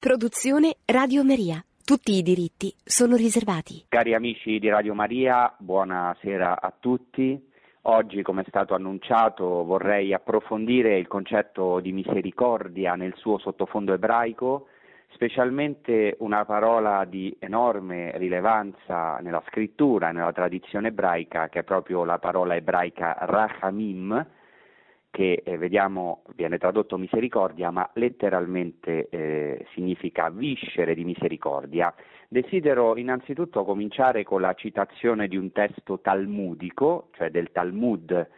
Produzione Radio Maria. Tutti i diritti sono riservati. Cari amici di Radio Maria, buonasera a tutti. Oggi, come è stato annunciato, vorrei approfondire il concetto di misericordia nel suo sottofondo ebraico, specialmente una parola di enorme rilevanza nella scrittura, nella tradizione ebraica, che è proprio la parola ebraica rachamim, che eh, vediamo viene tradotto misericordia, ma letteralmente eh, significa viscere di misericordia. Desidero innanzitutto cominciare con la citazione di un testo talmudico, cioè del Talmud,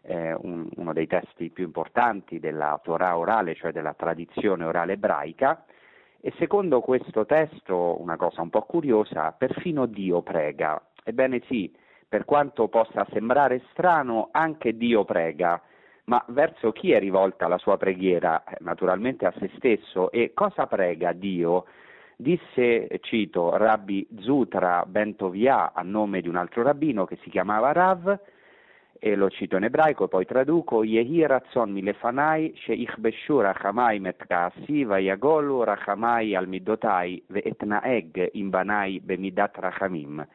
eh, un, uno dei testi più importanti della Torah orale, cioè della tradizione orale ebraica, e secondo questo testo, una cosa un po' curiosa, perfino Dio prega. Ebbene sì, per quanto possa sembrare strano, anche Dio prega ma verso chi è rivolta la sua preghiera? Eh, naturalmente a se stesso. E cosa prega Dio? Disse, cito, Rabbi Zutra Bentovia a nome di un altro rabbino che si chiamava Rav, e lo cito in ebraico, poi traduco, Yehi razzon milefanai sheich beshu rachamai metkasi vayagolu rachamai al middotai ve'etnaeg imbanai bemidat rachamim.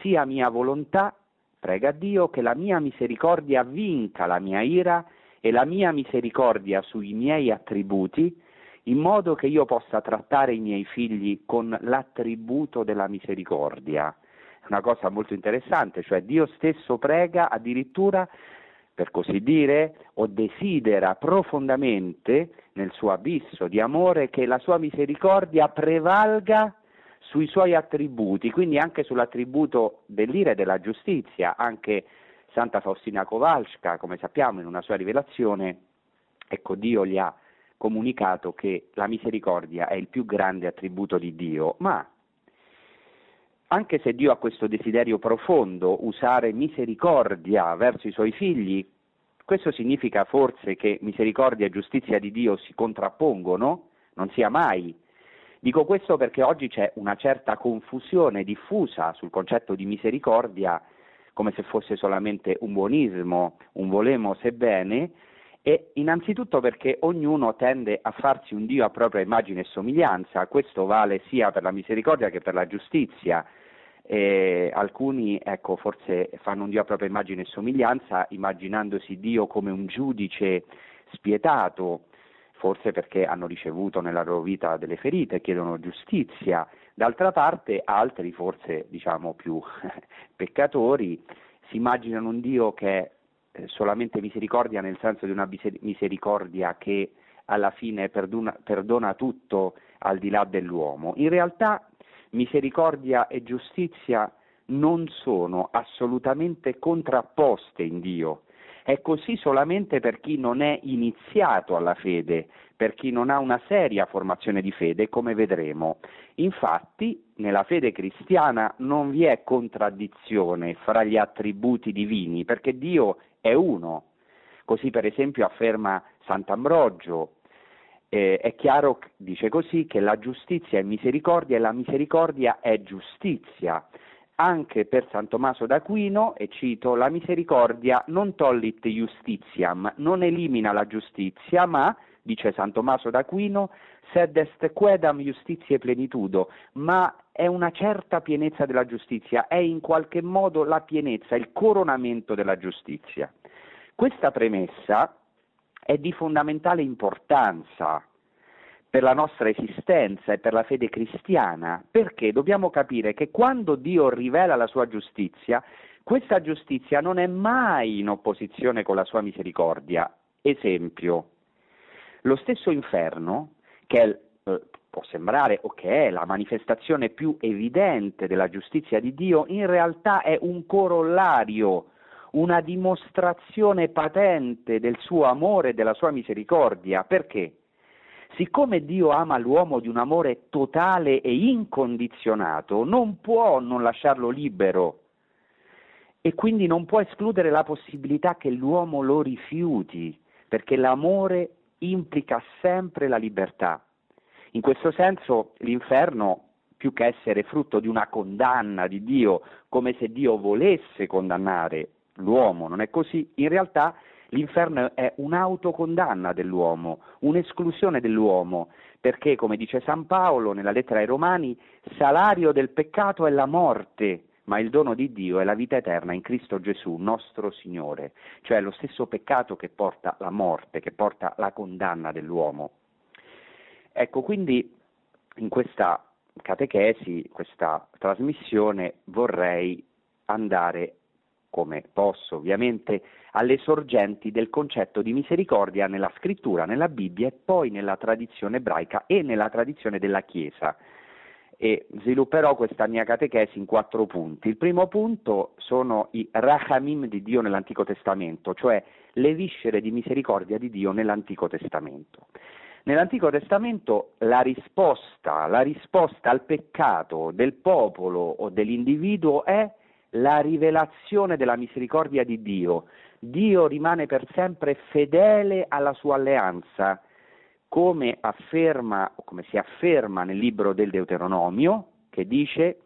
Sia mia volontà Prega Dio che la mia misericordia vinca la mia ira e la mia misericordia sui miei attributi, in modo che io possa trattare i miei figli con l'attributo della misericordia. È una cosa molto interessante, cioè Dio stesso prega addirittura, per così dire, o desidera profondamente nel suo abisso di amore che la sua misericordia prevalga sui suoi attributi, quindi anche sull'attributo dell'ira e della giustizia, anche Santa Faustina Kowalska, come sappiamo in una sua rivelazione, ecco Dio gli ha comunicato che la misericordia è il più grande attributo di Dio, ma anche se Dio ha questo desiderio profondo, usare misericordia verso i suoi figli, questo significa forse che misericordia e giustizia di Dio si contrappongono? Non sia mai Dico questo perché oggi c'è una certa confusione diffusa sul concetto di misericordia come se fosse solamente un buonismo, un volemo sebbene, e innanzitutto perché ognuno tende a farsi un Dio a propria immagine e somiglianza, questo vale sia per la misericordia che per la giustizia. E alcuni ecco, forse fanno un Dio a propria immagine e somiglianza immaginandosi Dio come un giudice spietato, forse perché hanno ricevuto nella loro vita delle ferite, chiedono giustizia, d'altra parte altri, forse diciamo più peccatori, si immaginano un Dio che è eh, solamente misericordia nel senso di una misericordia che alla fine perdona, perdona tutto al di là dell'uomo. In realtà misericordia e giustizia non sono assolutamente contrapposte in Dio, è così solamente per chi non è iniziato alla fede, per chi non ha una seria formazione di fede, come vedremo. Infatti, nella fede cristiana non vi è contraddizione fra gli attributi divini, perché Dio è uno. Così per esempio afferma Sant'Ambrogio, eh, è chiaro, dice così, che la giustizia è misericordia e la misericordia è giustizia anche per San Tommaso d'Aquino, e cito, la misericordia non tollit justitiam, non elimina la giustizia, ma, dice San Tommaso d'Aquino, sed est quedam justizie plenitudo, ma è una certa pienezza della giustizia, è in qualche modo la pienezza, il coronamento della giustizia. Questa premessa è di fondamentale importanza per la nostra esistenza e per la fede cristiana, perché dobbiamo capire che quando Dio rivela la sua giustizia, questa giustizia non è mai in opposizione con la sua misericordia. Esempio, lo stesso inferno, che è, eh, può sembrare o che è la manifestazione più evidente della giustizia di Dio, in realtà è un corollario, una dimostrazione patente del suo amore e della sua misericordia. Perché? Siccome Dio ama l'uomo di un amore totale e incondizionato, non può non lasciarlo libero e quindi non può escludere la possibilità che l'uomo lo rifiuti, perché l'amore implica sempre la libertà. In questo senso l'inferno, più che essere frutto di una condanna di Dio, come se Dio volesse condannare l'uomo, non è così, in realtà L'inferno è un'autocondanna dell'uomo, un'esclusione dell'uomo, perché, come dice San Paolo nella lettera ai Romani, salario del peccato è la morte, ma il dono di Dio è la vita eterna in Cristo Gesù, nostro Signore, cioè lo stesso peccato che porta la morte, che porta la condanna dell'uomo. Ecco, quindi in questa catechesi, questa trasmissione, vorrei andare, come posso ovviamente, alle sorgenti del concetto di misericordia nella scrittura, nella Bibbia e poi nella tradizione ebraica e nella tradizione della Chiesa. E svilupperò questa mia catechesi in quattro punti. Il primo punto sono i rachamim di Dio nell'Antico Testamento, cioè le viscere di misericordia di Dio nell'Antico Testamento. Nell'Antico Testamento la risposta, la risposta al peccato del popolo o dell'individuo è la rivelazione della misericordia di Dio. Dio rimane per sempre fedele alla sua alleanza, come afferma, come si afferma nel libro del Deuteronomio, che dice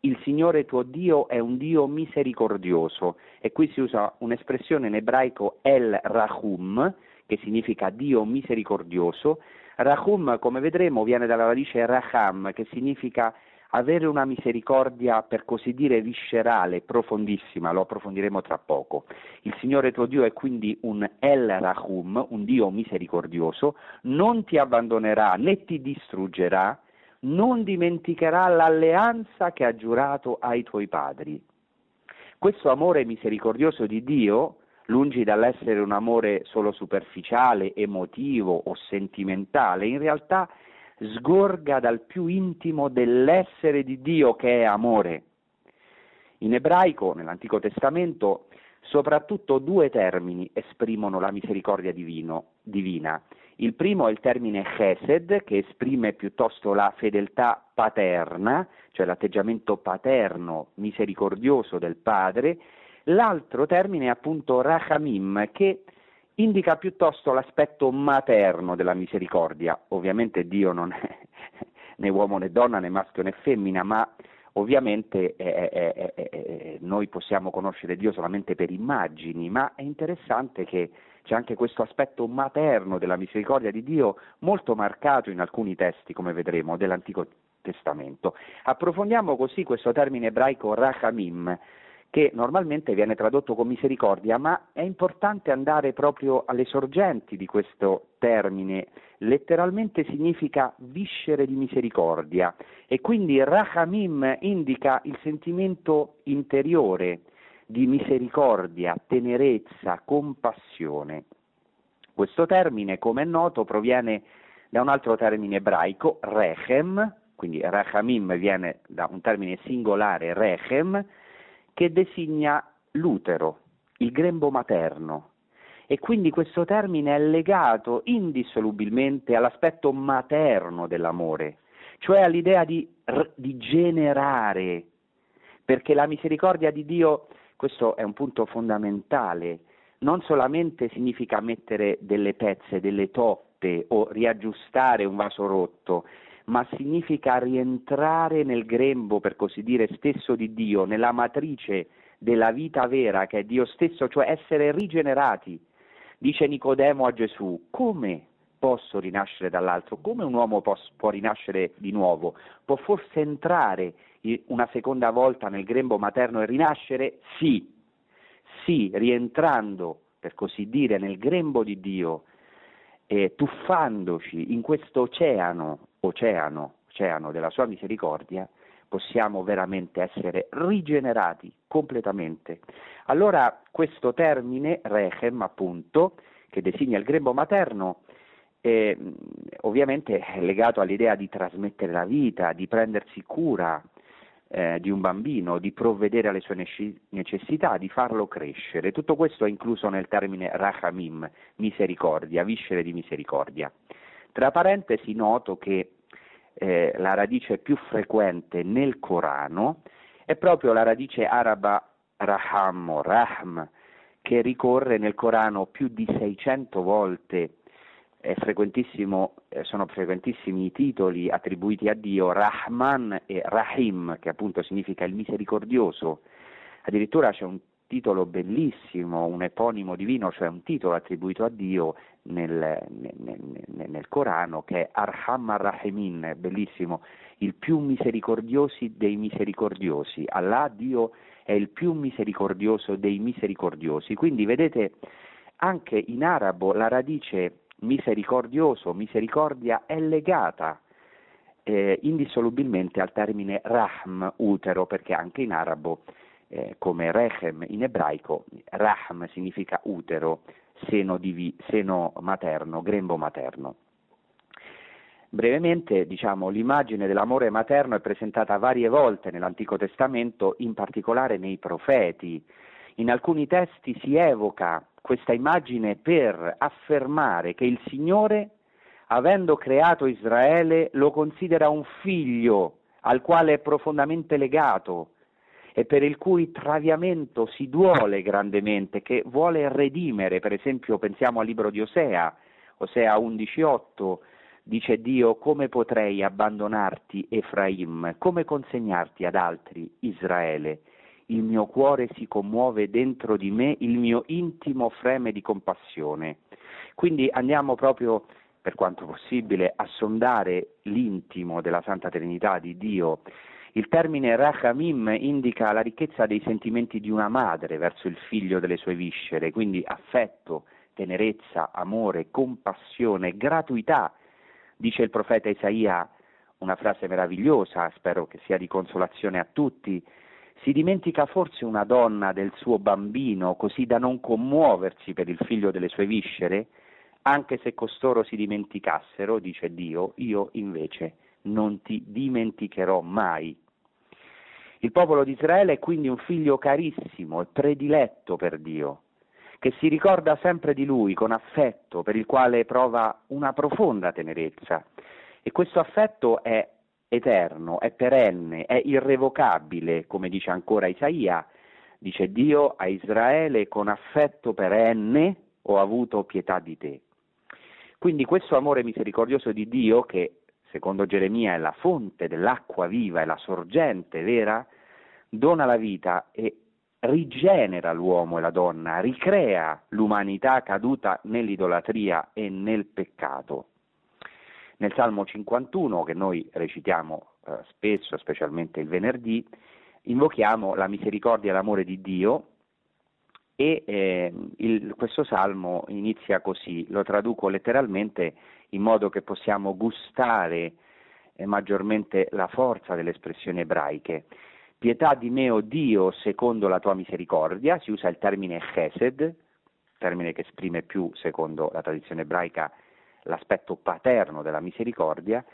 il Signore tuo Dio è un Dio misericordioso e qui si usa un'espressione in ebraico El Rahum, che significa Dio misericordioso. Rahum, come vedremo, viene dalla radice Raham, che significa avere una misericordia per così dire viscerale, profondissima, lo approfondiremo tra poco. Il Signore tuo Dio è quindi un El Rahum, un Dio misericordioso, non ti abbandonerà né ti distruggerà, non dimenticherà l'alleanza che ha giurato ai tuoi padri. Questo amore misericordioso di Dio lungi dall'essere un amore solo superficiale, emotivo o sentimentale, in realtà sgorga dal più intimo dell'essere di Dio che è amore. In ebraico, nell'Antico Testamento, soprattutto due termini esprimono la misericordia divino, divina. Il primo è il termine chesed, che esprime piuttosto la fedeltà paterna, cioè l'atteggiamento paterno, misericordioso del padre, L'altro termine è appunto rachamim, che indica piuttosto l'aspetto materno della misericordia. Ovviamente Dio non è né uomo né donna né maschio né femmina, ma ovviamente eh, eh, eh, noi possiamo conoscere Dio solamente per immagini, ma è interessante che c'è anche questo aspetto materno della misericordia di Dio molto marcato in alcuni testi, come vedremo, dell'Antico Testamento. Approfondiamo così questo termine ebraico rachamim, che normalmente viene tradotto con misericordia, ma è importante andare proprio alle sorgenti di questo termine. Letteralmente significa viscere di misericordia e quindi Rahamim indica il sentimento interiore di misericordia, tenerezza, compassione. Questo termine, come è noto, proviene da un altro termine ebraico, rechem, quindi Rahamim viene da un termine singolare, rechem, che designa l'utero, il grembo materno. E quindi questo termine è legato indissolubilmente all'aspetto materno dell'amore, cioè all'idea di, di generare, perché la misericordia di Dio, questo è un punto fondamentale, non solamente significa mettere delle pezze, delle toppe o riaggiustare un vaso rotto, ma significa rientrare nel grembo, per così dire, stesso di Dio, nella matrice della vita vera che è Dio stesso, cioè essere rigenerati. Dice Nicodemo a Gesù, come posso rinascere dall'altro? Come un uomo può, può rinascere di nuovo? Può forse entrare una seconda volta nel grembo materno e rinascere? Sì, sì, rientrando, per così dire, nel grembo di Dio, eh, tuffandoci in questo oceano oceano, oceano della sua misericordia, possiamo veramente essere rigenerati completamente. Allora questo termine, rechem appunto, che designa il grembo materno, è, ovviamente è legato all'idea di trasmettere la vita, di prendersi cura eh, di un bambino, di provvedere alle sue necessità, di farlo crescere. Tutto questo è incluso nel termine rachamim, misericordia, viscere di misericordia. Tra parentesi noto che eh, la radice più frequente nel Corano è proprio la radice araba raham o rahm, che ricorre nel Corano più di 600 volte. Frequentissimo, eh, sono frequentissimi i titoli attribuiti a Dio, Rahman e Rahim, che appunto significa il misericordioso. Addirittura c'è un titolo bellissimo, un eponimo divino, cioè un titolo attribuito a Dio nel, nel, nel, nel Corano che è Arham Ar-Rahimin, bellissimo, il più misericordiosi dei misericordiosi. Allah, Dio, è il più misericordioso dei misericordiosi. Quindi vedete, anche in arabo la radice misericordioso, misericordia è legata eh, indissolubilmente al termine rahm, utero, perché anche in arabo, eh, come rechem in ebraico, rahm significa utero, seno, divi, seno materno, grembo materno. Brevemente, diciamo, l'immagine dell'amore materno è presentata varie volte nell'Antico Testamento, in particolare nei profeti. In alcuni testi si evoca questa immagine per affermare che il Signore, avendo creato Israele, lo considera un figlio al quale è profondamente legato e per il cui traviamento si duole grandemente, che vuole redimere, per esempio pensiamo al libro di Osea, Osea 11.8, dice Dio, come potrei abbandonarti Efraim, come consegnarti ad altri Israele? Il mio cuore si commuove dentro di me, il mio intimo freme di compassione. Quindi andiamo proprio, per quanto possibile, a sondare l'intimo della Santa Trinità di Dio. Il termine Rachamim indica la ricchezza dei sentimenti di una madre verso il figlio delle sue viscere, quindi affetto, tenerezza, amore, compassione, gratuità Dice il profeta Isaia una frase meravigliosa, spero che sia di consolazione a tutti, si dimentica forse una donna del suo bambino così da non commuoversi per il figlio delle sue viscere? Anche se costoro si dimenticassero, dice Dio, io invece non ti dimenticherò mai. Il popolo di Israele è quindi un figlio carissimo e prediletto per Dio che si ricorda sempre di lui con affetto, per il quale prova una profonda tenerezza. E questo affetto è eterno, è perenne, è irrevocabile, come dice ancora Isaia, dice Dio a Israele con affetto perenne ho avuto pietà di te. Quindi questo amore misericordioso di Dio, che secondo Geremia è la fonte dell'acqua viva, è la sorgente vera, dona la vita e rigenera l'uomo e la donna, ricrea l'umanità caduta nell'idolatria e nel peccato. Nel Salmo 51, che noi recitiamo eh, spesso, specialmente il venerdì, invochiamo la misericordia e l'amore di Dio e eh, il, questo salmo inizia così, lo traduco letteralmente in modo che possiamo gustare eh, maggiormente la forza delle espressioni ebraiche. Pietà di me, o oh Dio, secondo la tua misericordia, si usa il termine chesed, termine che esprime più, secondo la tradizione ebraica, l'aspetto paterno della misericordia,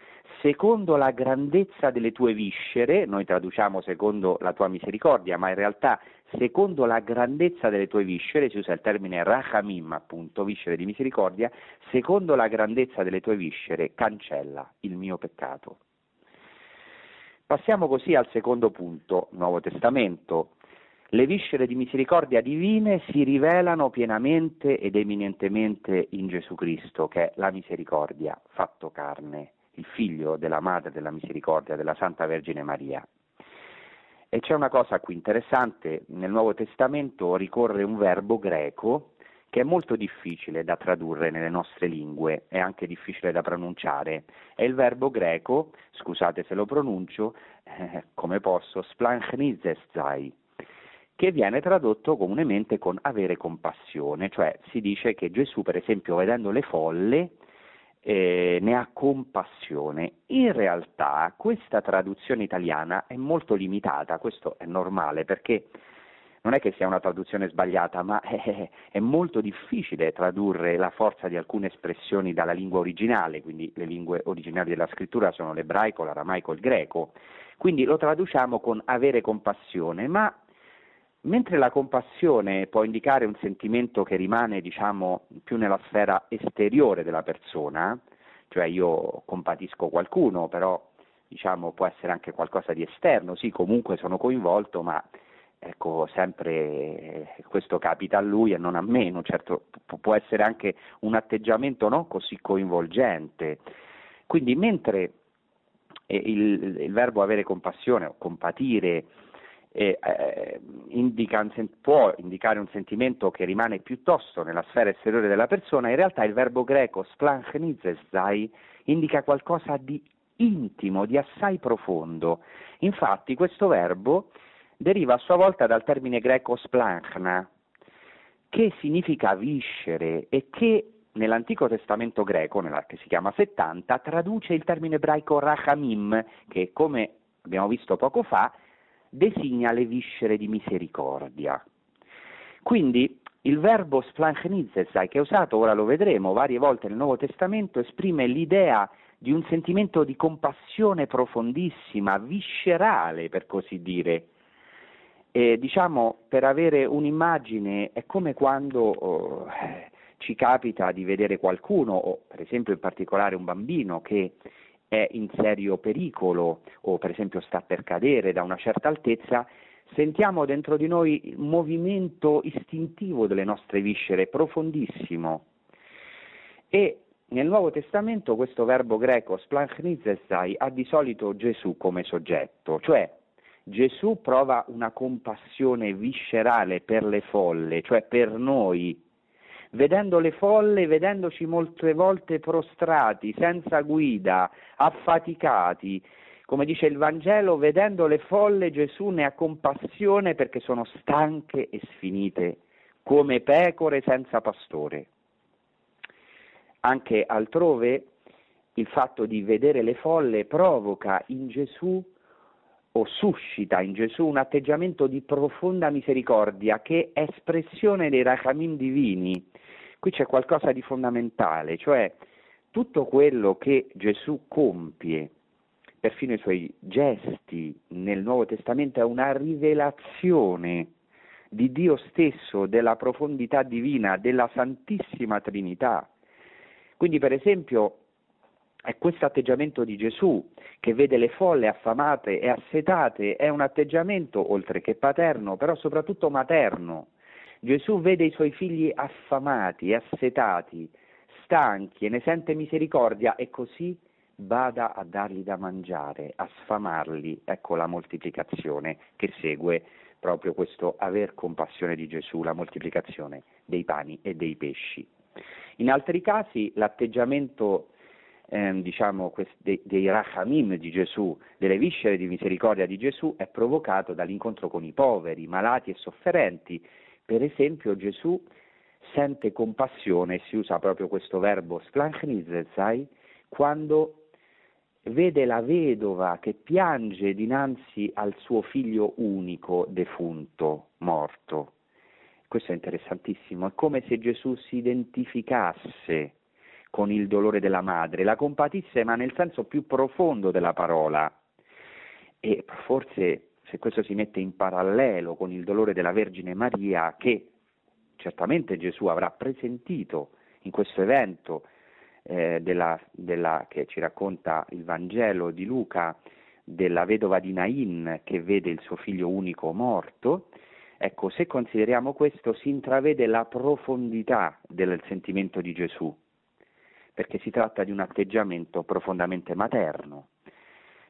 secondo la grandezza delle tue viscere, noi traduciamo secondo la tua misericordia, ma in realtà secondo la grandezza delle tue viscere, si usa il termine rachamim, appunto, viscere di misericordia, secondo la grandezza delle tue viscere, cancella il mio peccato. Passiamo così al secondo punto, Nuovo Testamento. Le viscere di misericordia divine si rivelano pienamente ed eminentemente in Gesù Cristo, che è la misericordia fatto carne, il figlio della Madre della Misericordia, della Santa Vergine Maria. E c'è una cosa qui interessante, nel Nuovo Testamento ricorre un verbo greco che è molto difficile da tradurre nelle nostre lingue, è anche difficile da pronunciare. È il verbo greco, scusate se lo pronuncio, eh, come posso, splanchnizzestai, che viene tradotto comunemente con avere compassione, cioè si dice che Gesù, per esempio, vedendo le folle, eh, ne ha compassione. In realtà questa traduzione italiana è molto limitata, questo è normale perché non è che sia una traduzione sbagliata, ma è, è, molto difficile tradurre la forza di alcune espressioni dalla lingua originale, quindi le lingue originali della scrittura sono l'ebraico, l'aramaico, il greco. Quindi lo traduciamo con avere compassione, ma mentre la compassione può indicare un sentimento che rimane, diciamo, più nella sfera esteriore della persona, cioè io compatisco qualcuno, però diciamo può essere anche qualcosa di esterno, sì, comunque sono coinvolto, ma ecco, sempre questo capita a lui e non a me, no? certo può essere anche un atteggiamento non così coinvolgente. Quindi mentre eh, il, il verbo avere compassione o compatire eh, indica può indicare un sentimento che rimane piuttosto nella sfera esteriore della persona, in realtà il verbo greco splanchnitzesai indica qualcosa di intimo, di assai profondo. Infatti questo verbo deriva a sua volta dal termine greco splanchna, che significa viscere e che nell'Antico Testamento greco, nella, che si chiama 70, traduce il termine ebraico rachamim, che come abbiamo visto poco fa, designa le viscere di misericordia. Quindi il verbo splanchnitzesai, che è usato, ora lo vedremo, varie volte nel Nuovo Testamento, esprime l'idea di un sentimento di compassione profondissima, viscerale per così dire. E, diciamo, per avere un'immagine è come quando oh, ci capita di vedere qualcuno, o per esempio in particolare un bambino che è in serio pericolo o per esempio sta per cadere da una certa altezza, sentiamo dentro di noi un movimento istintivo delle nostre viscere profondissimo. E nel Nuovo Testamento questo verbo greco splanchnitzesai ha di solito Gesù come soggetto, cioè Gesù prova una compassione viscerale per le folle, cioè per noi, vedendo le folle, vedendoci molte volte prostrati, senza guida, affaticati. Come dice il Vangelo, vedendo le folle Gesù ne ha compassione perché sono stanche e sfinite, come pecore senza pastore. Anche altrove il fatto di vedere le folle provoca in Gesù o suscita in Gesù un atteggiamento di profonda misericordia che è espressione dei rachamim divini. Qui c'è qualcosa di fondamentale, cioè tutto quello che Gesù compie, perfino i suoi gesti nel Nuovo Testamento, è una rivelazione di Dio stesso, della profondità divina, della Santissima Trinità. Quindi per esempio è questo atteggiamento di Gesù che vede le folle affamate e assetate, è un atteggiamento oltre che paterno, però soprattutto materno. Gesù vede i suoi figli affamati e assetati, stanchi e ne sente misericordia e così vada a dargli da mangiare, a sfamarli. Ecco la moltiplicazione che segue proprio questo aver compassione di Gesù, la moltiplicazione dei pani e dei pesci. In altri casi l'atteggiamento ehm, diciamo, quest- dei, dei rachamim di Gesù, delle viscere di misericordia di Gesù, è provocato dall'incontro con i poveri, malati e sofferenti. Per esempio Gesù sente compassione, si usa proprio questo verbo splanchnizzai, quando vede la vedova che piange dinanzi al suo figlio unico defunto, morto. Questo è interessantissimo, è come se Gesù si identificasse con il dolore della madre, la compatisse ma nel senso più profondo della parola. E forse se questo si mette in parallelo con il dolore della Vergine Maria, che certamente Gesù avrà presentito in questo evento eh, della, della, che ci racconta il Vangelo di Luca, della vedova di Nain che vede il suo figlio unico morto, Ecco, se consideriamo questo si intravede la profondità del sentimento di Gesù, perché si tratta di un atteggiamento profondamente materno,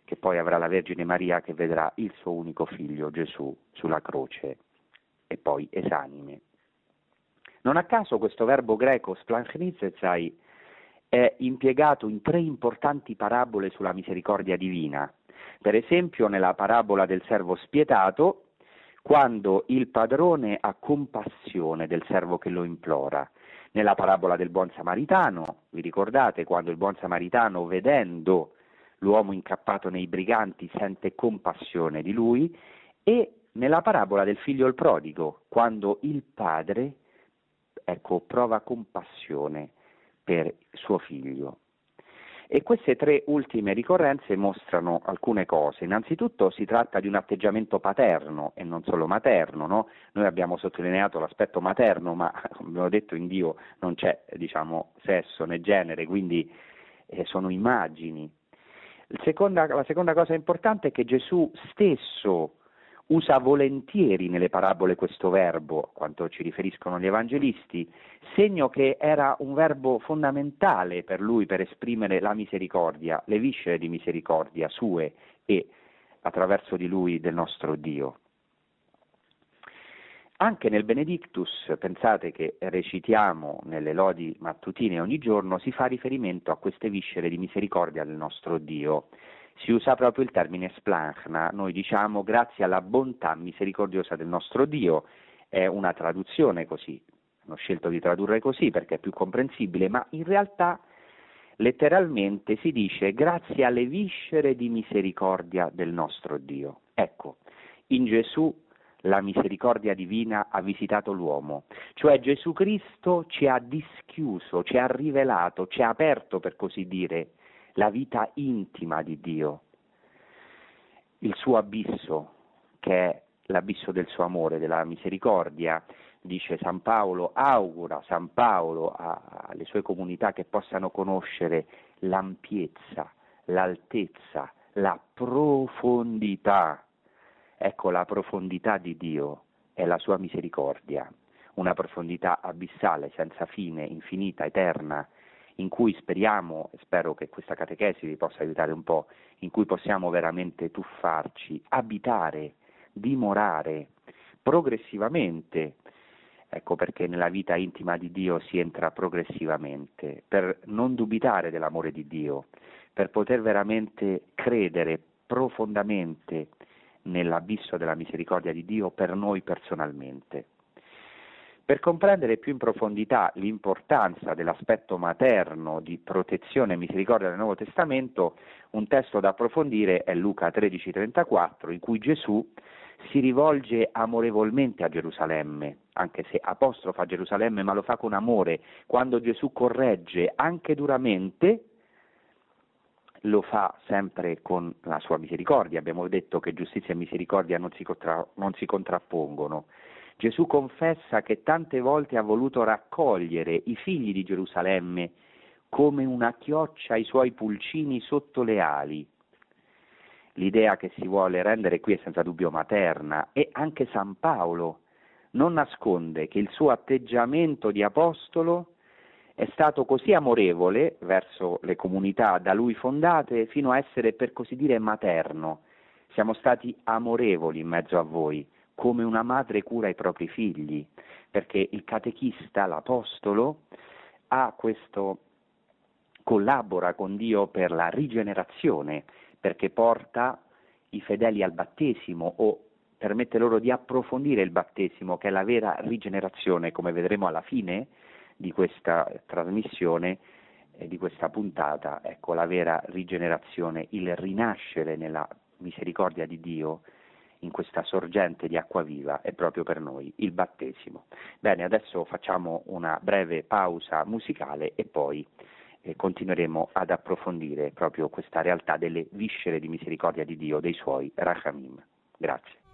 che poi avrà la Vergine Maria che vedrà il suo unico figlio Gesù sulla croce e poi esanime. Non a caso questo verbo greco splanchnitzezai è impiegato in tre importanti parabole sulla misericordia divina. Per esempio nella parabola del servo spietato, quando il padrone ha compassione del servo che lo implora. Nella parabola del buon samaritano, vi ricordate quando il buon samaritano vedendo l'uomo incappato nei briganti sente compassione di lui e nella parabola del figlio il prodigo, quando il padre ecco, prova compassione per suo figlio. E queste tre ultime ricorrenze mostrano alcune cose. Innanzitutto si tratta di un atteggiamento paterno e non solo materno. No? Noi abbiamo sottolineato l'aspetto materno, ma come abbiamo detto in Dio non c'è diciamo, sesso né genere, quindi eh, sono immagini. Seconda, la seconda cosa importante è che Gesù stesso usa volentieri nelle parabole questo verbo, quanto ci riferiscono gli evangelisti, segno che era un verbo fondamentale per lui per esprimere la misericordia, le viscere di misericordia sue e attraverso di lui del nostro Dio. Anche nel Benedictus, pensate che recitiamo nelle lodi mattutine ogni giorno, si fa riferimento a queste viscere di misericordia del nostro Dio. Si usa proprio il termine splanchna, noi diciamo grazie alla bontà misericordiosa del nostro Dio, è una traduzione così, hanno scelto di tradurre così perché è più comprensibile, ma in realtà letteralmente si dice grazie alle viscere di misericordia del nostro Dio. Ecco, in Gesù la misericordia divina ha visitato l'uomo, cioè Gesù Cristo ci ha dischiuso, ci ha rivelato, ci ha aperto, per così dire, la vita intima di Dio, il suo abisso, che è l'abisso del suo amore, della misericordia, dice San Paolo, augura San Paolo alle sue comunità che possano conoscere l'ampiezza, l'altezza, la profondità. Ecco la profondità di Dio è la sua misericordia, una profondità abissale, senza fine, infinita, eterna, in cui speriamo, e spero che questa catechesi vi possa aiutare un po', in cui possiamo veramente tuffarci, abitare, dimorare progressivamente. Ecco perché nella vita intima di Dio si entra progressivamente, per non dubitare dell'amore di Dio, per poter veramente credere profondamente nell'abisso della misericordia di Dio per noi personalmente. Per comprendere più in profondità l'importanza dell'aspetto materno di protezione e misericordia del Nuovo Testamento, un testo da approfondire è Luca 13:34, in cui Gesù si rivolge amorevolmente a Gerusalemme, anche se apostrofa Gerusalemme, ma lo fa con amore. Quando Gesù corregge anche duramente, lo fa sempre con la sua misericordia. Abbiamo detto che giustizia e misericordia non si, contra- non si contrappongono. Gesù confessa che tante volte ha voluto raccogliere i figli di Gerusalemme come una chioccia i suoi pulcini sotto le ali. L'idea che si vuole rendere qui è senza dubbio materna e anche San Paolo non nasconde che il suo atteggiamento di apostolo è stato così amorevole verso le comunità da lui fondate fino a essere per così dire materno. Siamo stati amorevoli in mezzo a voi come una madre cura i propri figli, perché il catechista, l'apostolo, ha questo collabora con Dio per la rigenerazione, perché porta i fedeli al battesimo o permette loro di approfondire il battesimo, che è la vera rigenerazione, come vedremo alla fine di questa trasmissione, e di questa puntata, ecco la vera rigenerazione, il rinascere nella misericordia di Dio in questa sorgente di acqua viva è proprio per noi il battesimo. Bene, adesso facciamo una breve pausa musicale e poi eh, continueremo ad approfondire proprio questa realtà delle viscere di misericordia di Dio, dei suoi Rachamim. Grazie.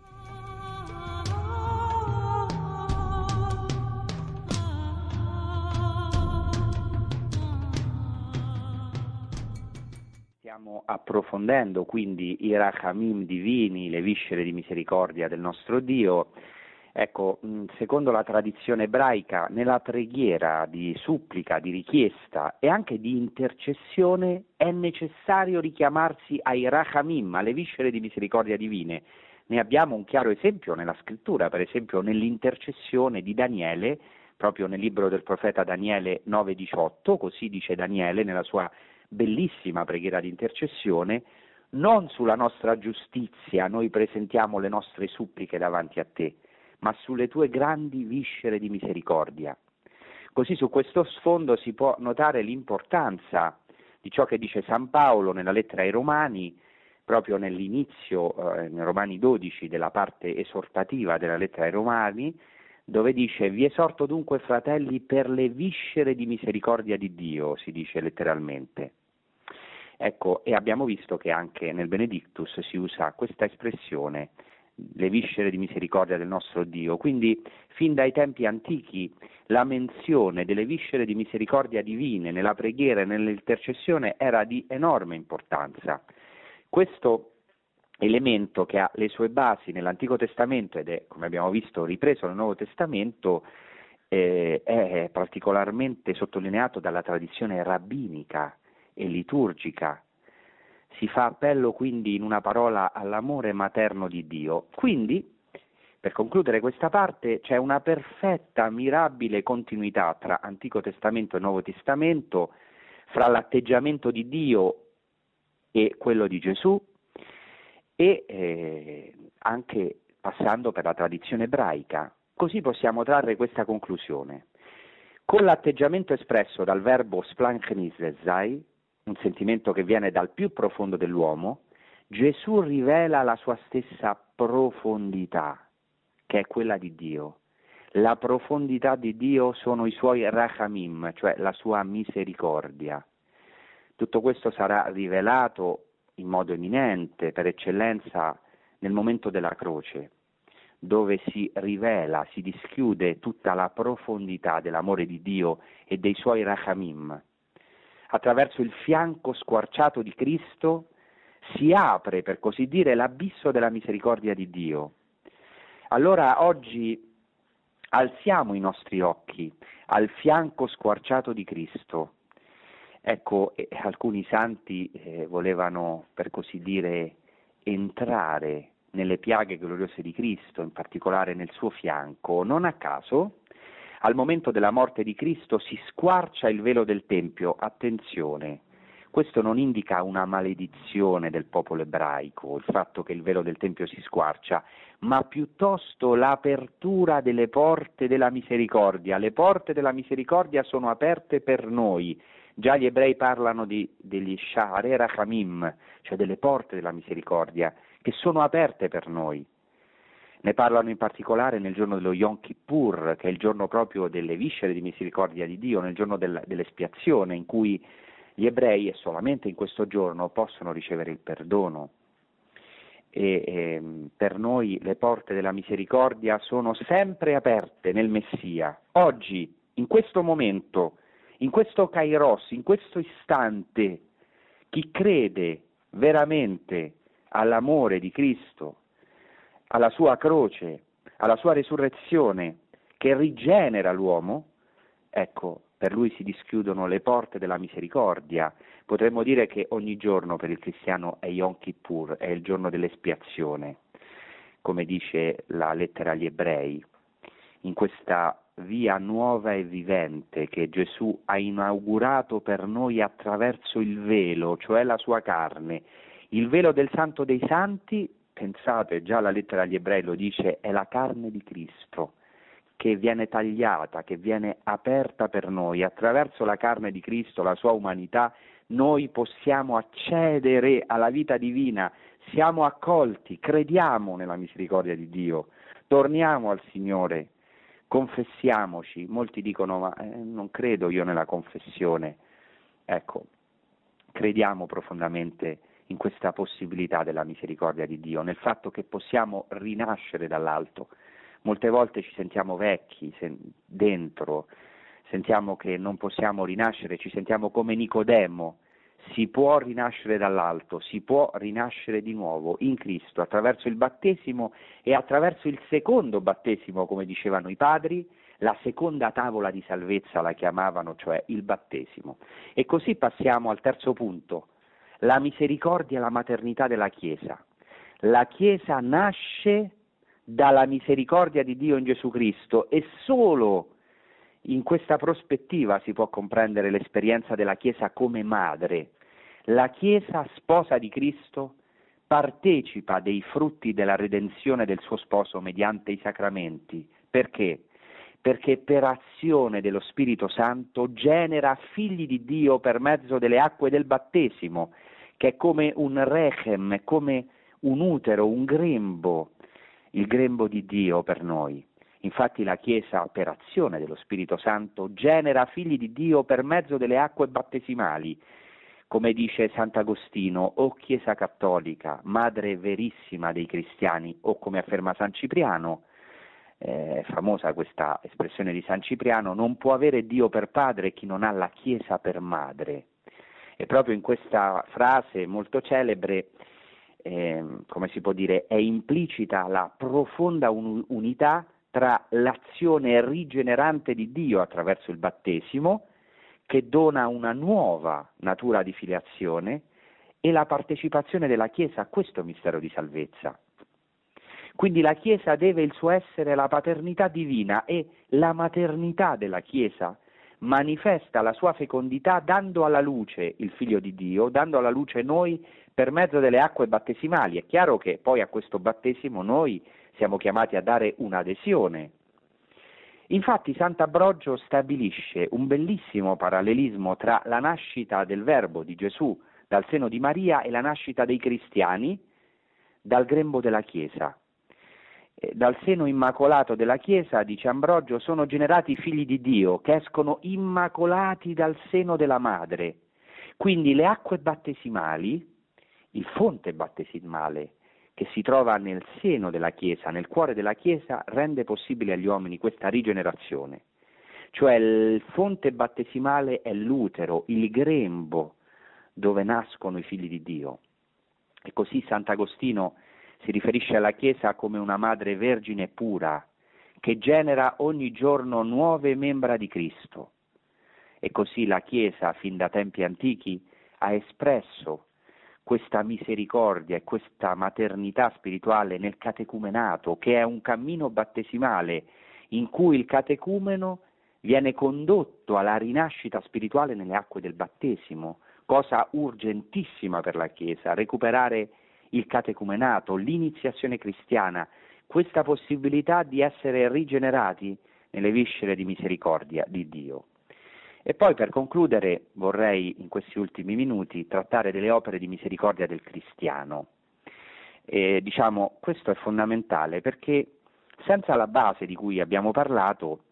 Approfondendo quindi i rachamim divini, le viscere di misericordia del nostro Dio. Ecco, secondo la tradizione ebraica, nella preghiera di supplica, di richiesta e anche di intercessione è necessario richiamarsi ai rachamim, alle viscere di misericordia divine. Ne abbiamo un chiaro esempio nella scrittura, per esempio nell'intercessione di Daniele, proprio nel libro del profeta Daniele 9:18, così dice Daniele nella sua bellissima preghiera di intercessione, non sulla nostra giustizia noi presentiamo le nostre suppliche davanti a te, ma sulle tue grandi viscere di misericordia. Così su questo sfondo si può notare l'importanza di ciò che dice San Paolo nella lettera ai Romani, proprio nell'inizio, eh, nei Romani 12, della parte esortativa della lettera ai Romani, dove dice vi esorto dunque fratelli per le viscere di misericordia di Dio, si dice letteralmente. Ecco, e abbiamo visto che anche nel Benedictus si usa questa espressione, le viscere di misericordia del nostro Dio. Quindi, fin dai tempi antichi, la menzione delle viscere di misericordia divine nella preghiera e nell'intercessione era di enorme importanza. Questo elemento che ha le sue basi nell'Antico Testamento ed è, come abbiamo visto, ripreso nel Nuovo Testamento, eh, è particolarmente sottolineato dalla tradizione rabbinica e liturgica. Si fa appello quindi in una parola all'amore materno di Dio. Quindi, per concludere questa parte c'è una perfetta, mirabile continuità tra Antico Testamento e Nuovo Testamento, fra l'atteggiamento di Dio e quello di Gesù e eh, anche passando per la tradizione ebraica. Così possiamo trarre questa conclusione. Con l'atteggiamento espresso dal verbo splanchenisesai, un sentimento che viene dal più profondo dell'uomo, Gesù rivela la sua stessa profondità, che è quella di Dio. La profondità di Dio sono i suoi rachamim, cioè la sua misericordia. Tutto questo sarà rivelato in modo eminente, per eccellenza, nel momento della croce, dove si rivela, si dischiude tutta la profondità dell'amore di Dio e dei suoi rachamim. Attraverso il fianco squarciato di Cristo si apre, per così dire, l'abisso della misericordia di Dio. Allora oggi alziamo i nostri occhi al fianco squarciato di Cristo. Ecco, eh, alcuni santi eh, volevano, per così dire, entrare nelle piaghe gloriose di Cristo, in particolare nel suo fianco. Non a caso, al momento della morte di Cristo si squarcia il velo del Tempio. Attenzione, questo non indica una maledizione del popolo ebraico, il fatto che il velo del Tempio si squarcia, ma piuttosto l'apertura delle porte della misericordia. Le porte della misericordia sono aperte per noi. Già gli ebrei parlano di, degli Sha'are Rachamim, cioè delle porte della misericordia che sono aperte per noi. Ne parlano in particolare nel giorno dello Yom Kippur, che è il giorno proprio delle viscere di misericordia di Dio, nel giorno del, dell'espiazione, in cui gli ebrei, e solamente in questo giorno, possono ricevere il perdono. E, e, per noi le porte della misericordia sono sempre aperte nel Messia. Oggi, in questo momento, in questo Kairos, in questo istante, chi crede veramente all'amore di Cristo, alla sua croce, alla sua resurrezione che rigenera l'uomo, ecco, per lui si dischiudono le porte della misericordia. Potremmo dire che ogni giorno per il cristiano è Yom Kippur, è il giorno dell'espiazione, come dice la lettera agli ebrei. In questa via nuova e vivente che Gesù ha inaugurato per noi attraverso il velo, cioè la sua carne, il velo del Santo dei Santi, pensate, già la lettera agli ebrei lo dice, è la carne di Cristo che viene tagliata, che viene aperta per noi. Attraverso la carne di Cristo, la sua umanità, noi possiamo accedere alla vita divina, siamo accolti, crediamo nella misericordia di Dio, torniamo al Signore, confessiamoci. Molti dicono ma eh, non credo io nella confessione. Ecco, crediamo profondamente in questa possibilità della misericordia di Dio, nel fatto che possiamo rinascere dall'alto. Molte volte ci sentiamo vecchi sen- dentro, sentiamo che non possiamo rinascere, ci sentiamo come Nicodemo. Si può rinascere dall'alto, si può rinascere di nuovo in Cristo attraverso il battesimo e attraverso il secondo battesimo, come dicevano i padri, la seconda tavola di salvezza la chiamavano, cioè il battesimo. E così passiamo al terzo punto, la misericordia e la maternità della Chiesa. La Chiesa nasce dalla misericordia di Dio in Gesù Cristo e solo in questa prospettiva si può comprendere l'esperienza della Chiesa come madre. La Chiesa, sposa di Cristo, partecipa dei frutti della redenzione del suo sposo mediante i sacramenti. Perché? Perché per azione dello Spirito Santo genera figli di Dio per mezzo delle acque del battesimo che è come un rechem, come un utero, un grembo, il grembo di Dio per noi. Infatti la Chiesa, per azione dello Spirito Santo, genera figli di Dio per mezzo delle acque battesimali, come dice Sant'Agostino, o Chiesa cattolica, madre verissima dei cristiani, o come afferma San Cipriano, eh, famosa questa espressione di San Cipriano, non può avere Dio per padre chi non ha la Chiesa per madre. E proprio in questa frase molto celebre, eh, come si può dire, è implicita la profonda un- unità tra l'azione rigenerante di Dio attraverso il battesimo, che dona una nuova natura di filiazione, e la partecipazione della Chiesa a questo mistero di salvezza. Quindi la Chiesa deve il suo essere alla paternità divina e la maternità della Chiesa manifesta la sua fecondità dando alla luce il Figlio di Dio, dando alla luce noi per mezzo delle acque battesimali. È chiaro che poi a questo battesimo noi siamo chiamati a dare un'adesione. Infatti Sant'Abrogio stabilisce un bellissimo parallelismo tra la nascita del Verbo di Gesù dal seno di Maria e la nascita dei cristiani dal grembo della Chiesa. Eh, dal seno immacolato della Chiesa, dice Ambrogio, sono generati i figli di Dio che escono immacolati dal seno della madre. Quindi le acque battesimali, il fonte battesimale che si trova nel seno della Chiesa, nel cuore della Chiesa, rende possibile agli uomini questa rigenerazione. Cioè il fonte battesimale è l'utero, il grembo dove nascono i figli di Dio. E così Sant'Agostino si riferisce alla Chiesa come una madre vergine pura, che genera ogni giorno nuove membra di Cristo. E così la Chiesa, fin da tempi antichi, ha espresso questa misericordia e questa maternità spirituale nel catecumenato, che è un cammino battesimale in cui il catecumeno viene condotto alla rinascita spirituale nelle acque del battesimo, cosa urgentissima per la Chiesa, recuperare il catecumenato, l'iniziazione cristiana, questa possibilità di essere rigenerati nelle viscere di misericordia di Dio. E poi per concludere vorrei in questi ultimi minuti trattare delle opere di misericordia del cristiano. E, diciamo, questo è fondamentale perché senza la base di cui abbiamo parlato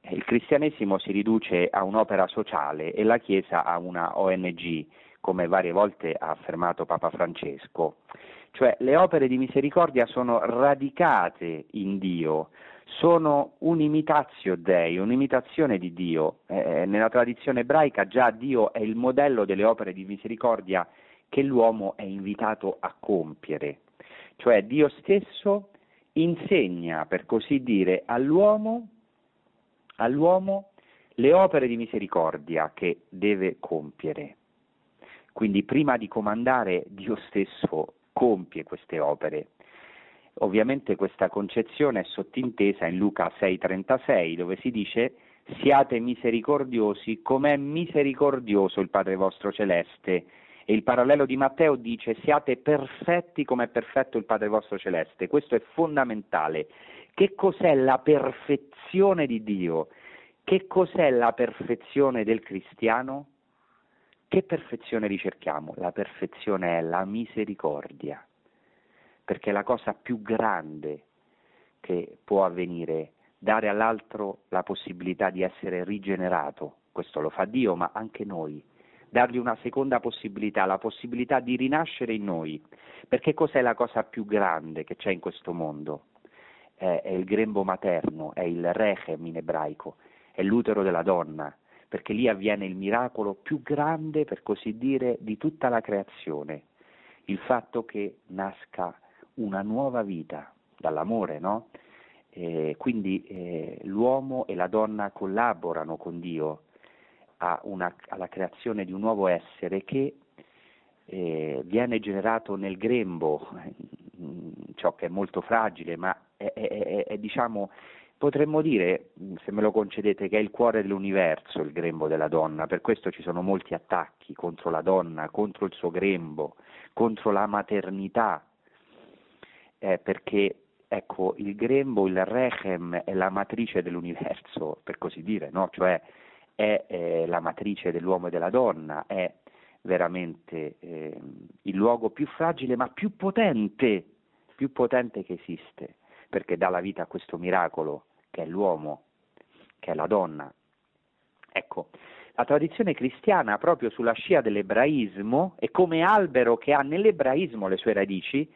eh, il cristianesimo si riduce a un'opera sociale e la Chiesa a una ONG, come varie volte ha affermato Papa Francesco. Cioè le opere di misericordia sono radicate in Dio, sono un'imitatio Dei, un'imitazione di Dio. Eh, nella tradizione ebraica già Dio è il modello delle opere di misericordia che l'uomo è invitato a compiere. Cioè Dio stesso insegna, per così dire, all'uomo, all'uomo le opere di misericordia che deve compiere. Quindi prima di comandare Dio stesso compie queste opere. Ovviamente questa concezione è sottintesa in Luca 6:36 dove si dice siate misericordiosi come è misericordioso il Padre vostro celeste. E il parallelo di Matteo dice siate perfetti come è perfetto il Padre vostro celeste. Questo è fondamentale. Che cos'è la perfezione di Dio? Che cos'è la perfezione del cristiano? Che perfezione ricerchiamo? La perfezione è la misericordia perché è la cosa più grande che può avvenire, dare all'altro la possibilità di essere rigenerato, questo lo fa Dio, ma anche noi, dargli una seconda possibilità, la possibilità di rinascere in noi, perché cos'è la cosa più grande che c'è in questo mondo? È, è il grembo materno, è il rechem in ebraico, è l'utero della donna, perché lì avviene il miracolo più grande, per così dire, di tutta la creazione, il fatto che nasca una nuova vita dall'amore, no? Eh, quindi eh, l'uomo e la donna collaborano con Dio una, alla creazione di un nuovo essere che eh, viene generato nel grembo, ciò che è molto fragile, ma è, è, è, è, diciamo, potremmo dire, se me lo concedete, che è il cuore dell'universo il grembo della donna, per questo ci sono molti attacchi contro la donna, contro il suo grembo, contro la maternità, eh, perché ecco, il grembo, il rechem è la matrice dell'universo, per così dire, no? cioè è eh, la matrice dell'uomo e della donna, è veramente eh, il luogo più fragile ma più potente, più potente che esiste, perché dà la vita a questo miracolo che è l'uomo, che è la donna. Ecco, la tradizione cristiana proprio sulla scia dell'ebraismo e come albero che ha nell'ebraismo le sue radici,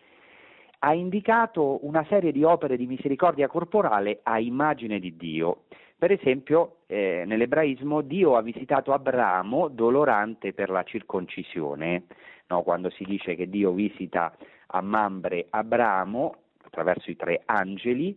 ha indicato una serie di opere di misericordia corporale a immagine di Dio. Per esempio, eh, nell'ebraismo Dio ha visitato Abramo dolorante per la circoncisione, no? quando si dice che Dio visita a Mambre Abramo attraverso i tre angeli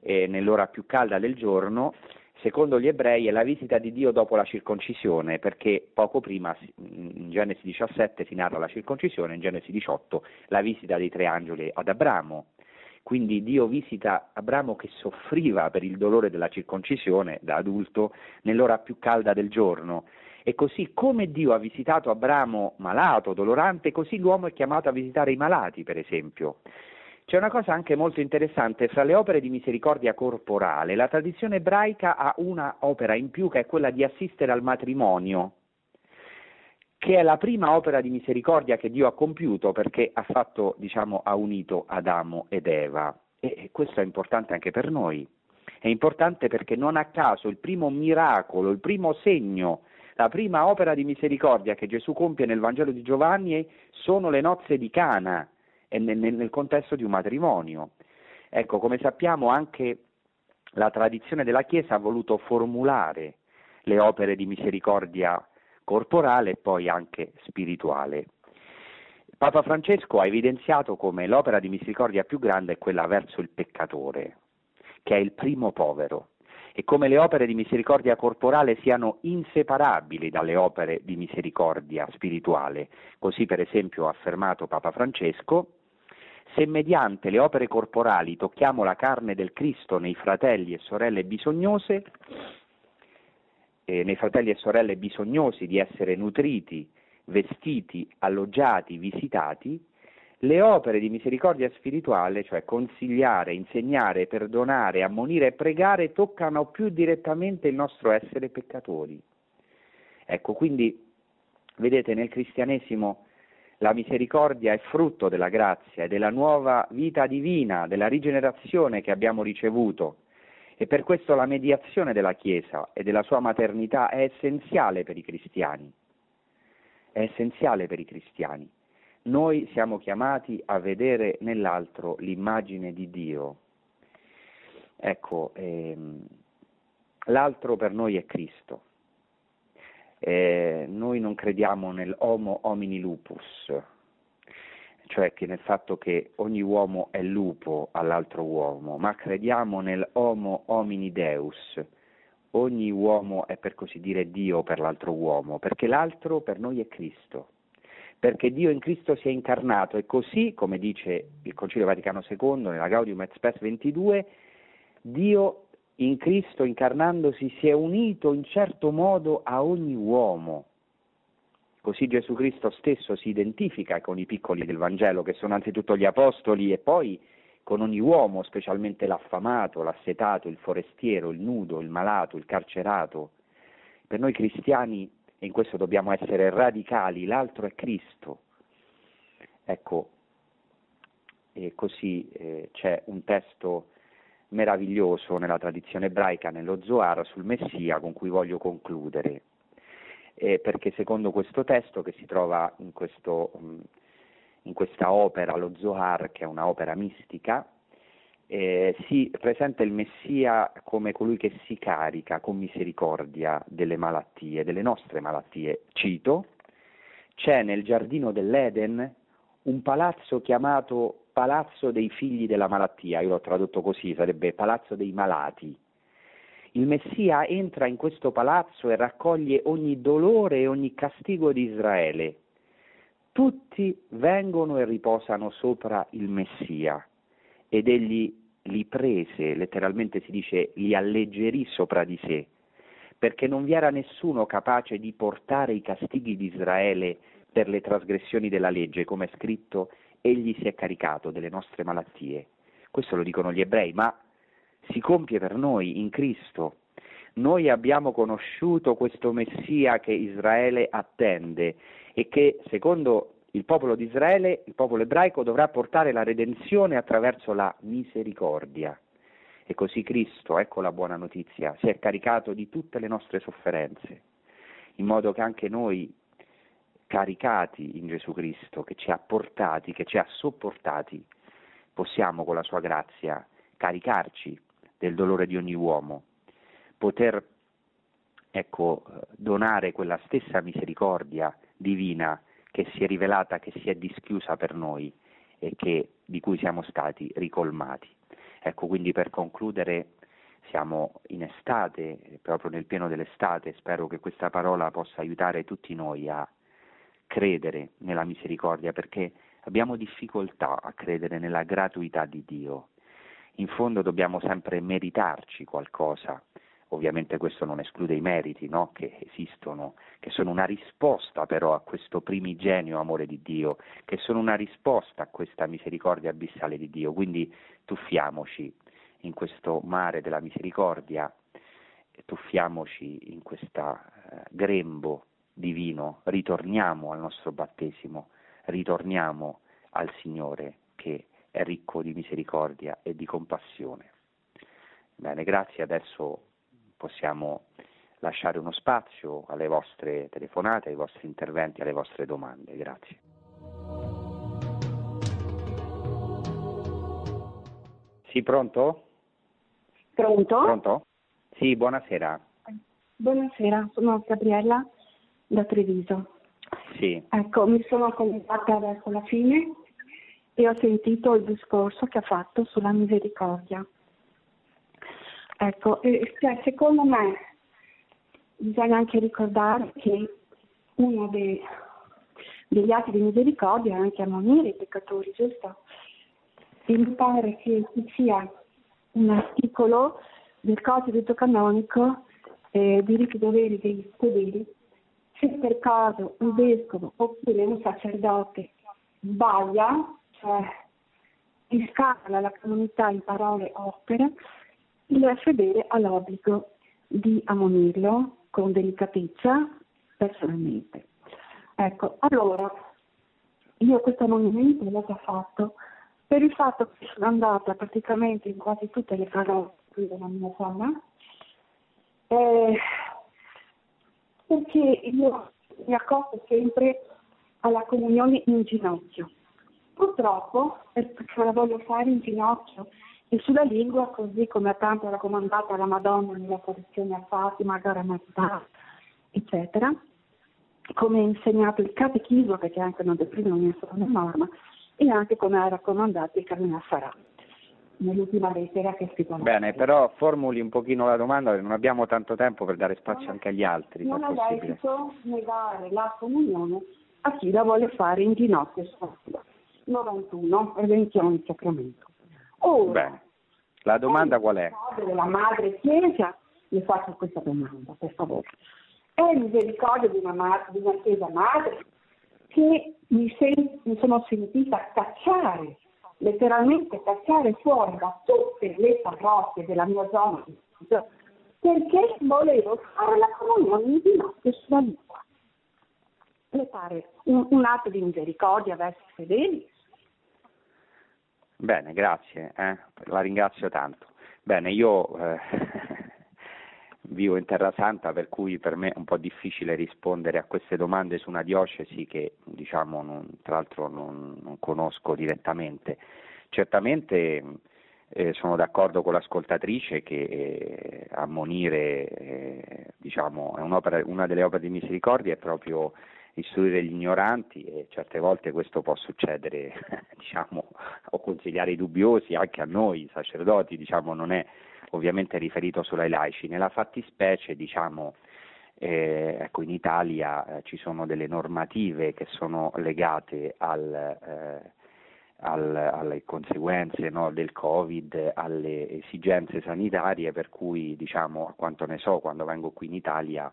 eh, nell'ora più calda del giorno, secondo gli ebrei è la visita di Dio dopo la circoncisione, perché poco prima, in Genesi 17 si narra la circoncisione, in Genesi 18 la visita dei tre angeli ad Abramo. quindi Dio visita Abramo che soffriva per il dolore della circoncisione da adulto nell'ora più calda del giorno. E così come Dio ha visitato Abramo malato, dolorante, così l'uomo è chiamato a visitare i malati, per esempio. C'è una cosa anche molto interessante, fra le opere di misericordia corporale, la tradizione ebraica ha una opera in più che è quella di assistere al matrimonio, che è la prima opera di misericordia che Dio ha compiuto perché ha fatto, diciamo, ha unito Adamo ed Eva. E questo è importante anche per noi. È importante perché non a caso il primo miracolo, il primo segno, la prima opera di misericordia che Gesù compie nel Vangelo di Giovanni sono le nozze di Cana e nel, nel contesto di un matrimonio. Ecco, come sappiamo anche la tradizione della Chiesa ha voluto formulare le opere di misericordia corporale e poi anche spirituale. Papa Francesco ha evidenziato come l'opera di misericordia più grande è quella verso il peccatore, che è il primo povero, e come le opere di misericordia corporale siano inseparabili dalle opere di misericordia spirituale. Così per esempio ha affermato Papa Francesco, se mediante le opere corporali tocchiamo la carne del Cristo nei fratelli e sorelle bisognose, eh, nei fratelli e sorelle bisognosi di essere nutriti, vestiti, alloggiati, visitati, le opere di misericordia spirituale, cioè consigliare, insegnare, perdonare, ammonire e pregare, toccano più direttamente il nostro essere peccatori. Ecco, quindi vedete nel cristianesimo la misericordia è frutto della grazia e della nuova vita divina, della rigenerazione che abbiamo ricevuto e per questo la mediazione della Chiesa e della sua maternità è essenziale per i cristiani. È essenziale per i cristiani. Noi siamo chiamati a vedere nell'altro l'immagine di Dio. Ecco, ehm, l'altro per noi è Cristo. Eh, noi non crediamo nell'homo homini lupus, cioè che nel fatto che ogni uomo è lupo all'altro uomo, ma crediamo nell'homo homini deus, ogni uomo è per così dire Dio per l'altro uomo, perché l'altro per noi è Cristo. Perché Dio in Cristo si è incarnato e così, come dice il Concilio Vaticano II nella Gaudium et Spes 22, Dio in Cristo incarnandosi si è unito in certo modo a ogni uomo. Così Gesù Cristo stesso si identifica con i piccoli del Vangelo, che sono anzitutto gli apostoli, e poi con ogni uomo, specialmente l'affamato, l'assetato, il forestiero, il nudo, il malato, il carcerato. Per noi cristiani e in questo dobbiamo essere radicali, l'altro è Cristo. Ecco, e così eh, c'è un testo meraviglioso nella tradizione ebraica, nello Zohar, sul Messia, con cui voglio concludere, eh, perché secondo questo testo che si trova in, questo, in questa opera, lo Zohar, che è un'opera mistica, eh, si presenta il Messia come colui che si carica con misericordia delle malattie, delle nostre malattie. Cito, c'è nel giardino dell'Eden un palazzo chiamato Palazzo dei figli della malattia, io l'ho tradotto così, sarebbe Palazzo dei malati. Il Messia entra in questo palazzo e raccoglie ogni dolore e ogni castigo di Israele. Tutti vengono e riposano sopra il Messia ed egli li prese, letteralmente si dice li alleggerì sopra di sé, perché non vi era nessuno capace di portare i castighi di Israele per le trasgressioni della legge, come è scritto, egli si è caricato delle nostre malattie. Questo lo dicono gli ebrei, ma si compie per noi in Cristo. Noi abbiamo conosciuto questo Messia che Israele attende e che, secondo il popolo di Israele, il popolo ebraico, dovrà portare la redenzione attraverso la misericordia. E così Cristo, ecco la buona notizia, si è caricato di tutte le nostre sofferenze, in modo che anche noi, caricati in Gesù Cristo, che ci ha portati, che ci ha sopportati, possiamo con la sua grazia caricarci del dolore di ogni uomo, poter ecco, donare quella stessa misericordia divina che si è rivelata, che si è dischiusa per noi e che, di cui siamo stati ricolmati. Ecco, quindi per concludere siamo in estate, proprio nel pieno dell'estate, spero che questa parola possa aiutare tutti noi a credere nella misericordia perché abbiamo difficoltà a credere nella gratuità di Dio in fondo dobbiamo sempre meritarci qualcosa. Ovviamente questo non esclude i meriti no? che esistono, che sono una risposta però a questo primigenio amore di Dio, che sono una risposta a questa misericordia abissale di Dio. Quindi tuffiamoci in questo mare della misericordia, tuffiamoci in questo eh, grembo divino, ritorniamo al nostro battesimo, ritorniamo al Signore che è ricco di misericordia e di compassione. Bene, grazie, adesso possiamo lasciare uno spazio alle vostre telefonate, ai vostri interventi, alle vostre domande. Grazie. Sì, pronto? Pronto? Pronto? Sì, buonasera. Buonasera, sono Gabriella da Treviso. Sì. Ecco, mi sono collegata verso la fine e ho sentito il discorso che ha fatto sulla misericordia. Ecco, cioè, secondo me bisogna anche ricordare che uno dei, degli atti di misericordia è anche ammonire i peccatori, giusto? E mi pare che ci sia un articolo del codice canonico eh, diritti e doveri degli fedeli se per caso un vescovo oppure un sacerdote sbaglia, cioè discala la comunità in parole opere, il fedele ha l'obbligo di ammonirlo con delicatezza personalmente. Ecco, allora, io questo ammonimento l'ho già fatto per il fatto che sono andata praticamente in quasi tutte le parole della mia zona, eh, perché io mi accosto sempre alla comunione in ginocchio. Purtroppo, perché la voglio fare in ginocchio e sulla lingua, così come ha tanto raccomandata la Madonna nella tradizione a Fatima, a Garamazza, eccetera, come ha insegnato il catechismo, perché anche non deprime non è solo una norma, e anche come ha raccomandato il Cardinale Sarà nell'ultima lettera che si conosce. Bene, però formuli un pochino la domanda perché non abbiamo tanto tempo per dare spazio anche agli altri. Non è lecito negare la comunione a chi la vuole fare in ginocchio 91, Redenzione Sacramento. Ora, Bene. La domanda qual è? Della Madre Chiesa, le faccio questa domanda, per favore. È misericordia di una, madre, di una Chiesa Madre che mi, sen- mi sono sentita cacciare letteralmente cacciare fuori da tutte le parrocchie della mia zona perché volevo fare la comunione in ginocchio sulla lingua. Le pare un, un, atto di misericordia verso i fedeli? Bene, grazie, eh? la ringrazio tanto. Bene, io eh, vivo in Terra Santa, per cui per me è un po' difficile rispondere a queste domande su una diocesi che diciamo, non, tra l'altro non, non, conosco direttamente. Certamente eh, sono d'accordo con l'ascoltatrice che eh, ammonire eh, diciamo, una delle opere di misericordia è proprio istruire gli ignoranti e certe volte questo può succedere diciamo, o consigliare i dubbiosi anche a noi sacerdoti, diciamo, non è ovviamente riferito solo ai laici. Nella fattispecie, diciamo, eh, ecco, in Italia eh, ci sono delle normative che sono legate al, eh, al, alle conseguenze no, del Covid, alle esigenze sanitarie, per cui, diciamo, a quanto ne so, quando vengo qui in Italia,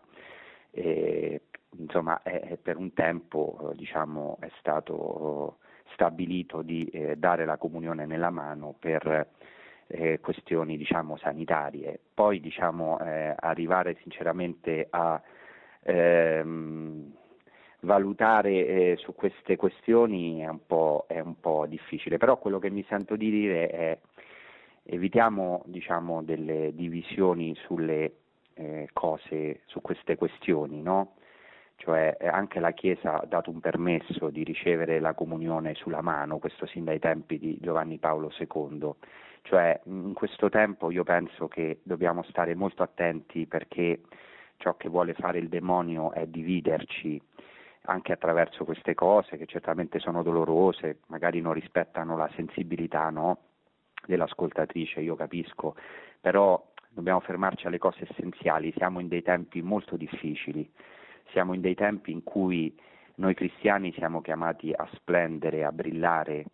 eh, insomma, è, per un tempo diciamo, è stato stabilito di eh, dare la comunione nella mano per eh, questioni diciamo, sanitarie. Poi diciamo, eh, arrivare sinceramente a ehm, valutare eh, su queste questioni è un, è un, po', difficile, però quello che mi sento di dire è evitiamo diciamo, delle divisioni sulle eh, cose, su queste questioni, no? cioè eh, anche la Chiesa ha dato un permesso di ricevere la comunione sulla mano, questo sin dai tempi di Giovanni Paolo II, cioè in questo tempo io penso che dobbiamo stare molto attenti perché ciò che vuole fare il demonio è dividerci anche attraverso queste cose che certamente sono dolorose, magari non rispettano la sensibilità no? dell'ascoltatrice, io capisco, però dobbiamo fermarci alle cose essenziali, siamo in dei tempi molto difficili, siamo in dei tempi in cui noi cristiani siamo chiamati a splendere, a brillare,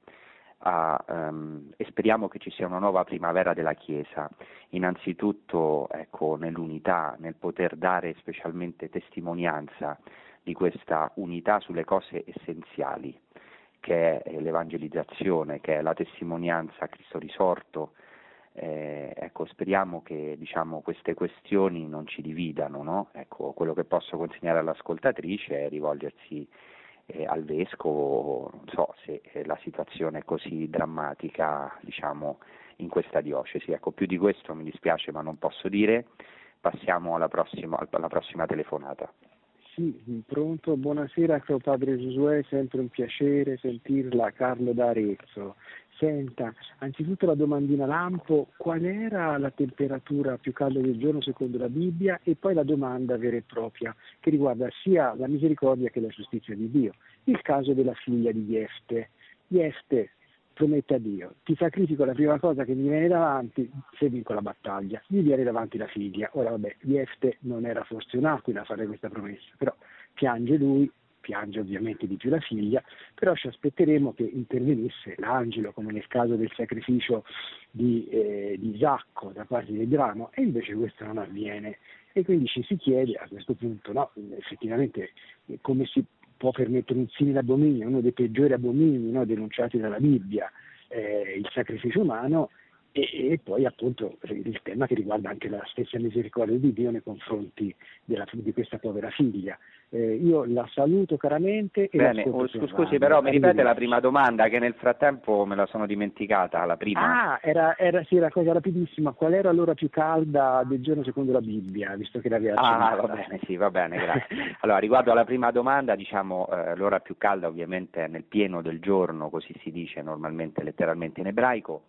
a, um, e speriamo che ci sia una nuova primavera della Chiesa, innanzitutto ecco, nell'unità, nel poter dare specialmente testimonianza di questa unità sulle cose essenziali, che è l'evangelizzazione, che è la testimonianza a Cristo risorto. Eh, ecco, speriamo che diciamo, queste questioni non ci dividano. No? Ecco, quello che posso consegnare all'ascoltatrice è rivolgersi eh, al vescovo, non so se eh, la situazione è così drammatica diciamo, in questa diocesi. Ecco, più di questo mi dispiace ma non posso dire. Passiamo alla prossima, alla prossima telefonata. Sì, pronto, buonasera caro padre Giosuè, sempre un piacere sentirla, Carlo da Arezzo. Senta, anzitutto la domandina lampo, qual era la temperatura più calda del giorno secondo la Bibbia e poi la domanda vera e propria che riguarda sia la misericordia che la giustizia di Dio. Il caso della figlia di Jefte. Jefte promette a Dio, ti sacrifico la prima cosa che mi viene davanti se vinco la battaglia, gli viene davanti la figlia. Ora vabbè, Jefte non era forse un'aquila a fare questa promessa, però piange lui, piange ovviamente di più la figlia, però ci aspetteremo che intervenisse l'angelo, come nel caso del sacrificio di, eh, di Isacco da parte di Abramo, e invece questo non avviene. E quindi ci si chiede a questo punto, no, effettivamente, come si può permettere un simile abominio, uno dei peggiori abomini no, denunciati dalla Bibbia, eh, il sacrificio umano, e, e, poi appunto il tema che riguarda anche la stessa misericordia di Dio nei confronti della, di questa povera figlia. Eh, io la saluto caramente. E Bene, oh, scusi, però mi ripete la prima domanda che nel frattempo me la sono dimenticata, la prima. Ah, era, era, sì, era cosa rapidissima. Qual era l'ora più calda del giorno secondo la Bibbia, visto che l'aveva Ah, va bene, sì, va bene, grazie. allora, riguardo alla prima domanda, diciamo, eh, l'ora più calda ovviamente è nel pieno del giorno, così si dice normalmente, letteralmente in ebraico.